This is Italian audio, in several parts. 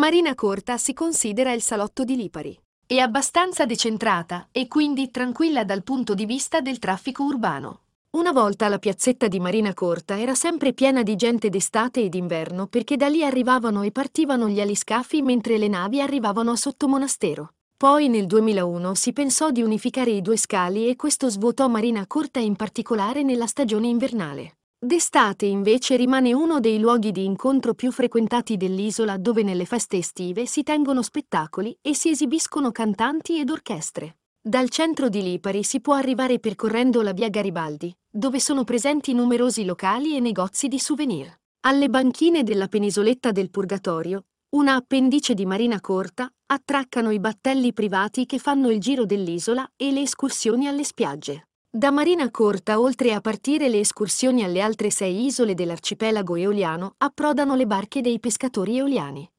Marina Corta si considera il salotto di Lipari. È abbastanza decentrata e quindi tranquilla dal punto di vista del traffico urbano. Una volta la piazzetta di Marina Corta era sempre piena di gente d'estate ed inverno perché da lì arrivavano e partivano gli aliscafi mentre le navi arrivavano a Sottomonastero. Poi nel 2001 si pensò di unificare i due scali e questo svuotò Marina Corta in particolare nella stagione invernale. D'estate invece rimane uno dei luoghi di incontro più frequentati dell'isola dove nelle feste estive si tengono spettacoli e si esibiscono cantanti ed orchestre. Dal centro di Lipari si può arrivare percorrendo la via Garibaldi, dove sono presenti numerosi locali e negozi di souvenir. Alle banchine della penisoletta del Purgatorio, una appendice di Marina Corta, attraccano i battelli privati che fanno il giro dell'isola e le escursioni alle spiagge. Da Marina Corta, oltre a partire le escursioni alle altre sei isole dell'arcipelago eoliano, approdano le barche dei pescatori eoliani.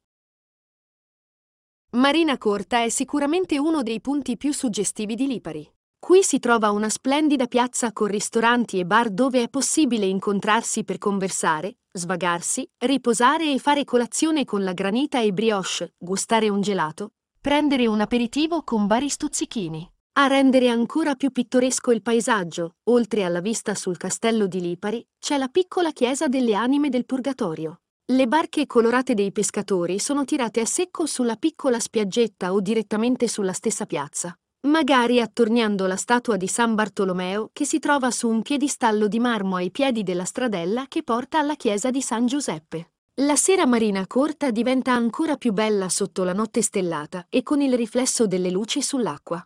Marina Corta è sicuramente uno dei punti più suggestivi di Lipari. Qui si trova una splendida piazza con ristoranti e bar dove è possibile incontrarsi per conversare, svagarsi, riposare e fare colazione con la granita e brioche, gustare un gelato, prendere un aperitivo con vari stuzzichini. A rendere ancora più pittoresco il paesaggio, oltre alla vista sul castello di Lipari, c'è la piccola chiesa delle anime del Purgatorio. Le barche colorate dei pescatori sono tirate a secco sulla piccola spiaggetta o direttamente sulla stessa piazza, magari attorniando la statua di San Bartolomeo che si trova su un piedistallo di marmo ai piedi della stradella che porta alla chiesa di San Giuseppe. La sera marina corta diventa ancora più bella sotto la notte stellata e con il riflesso delle luci sull'acqua.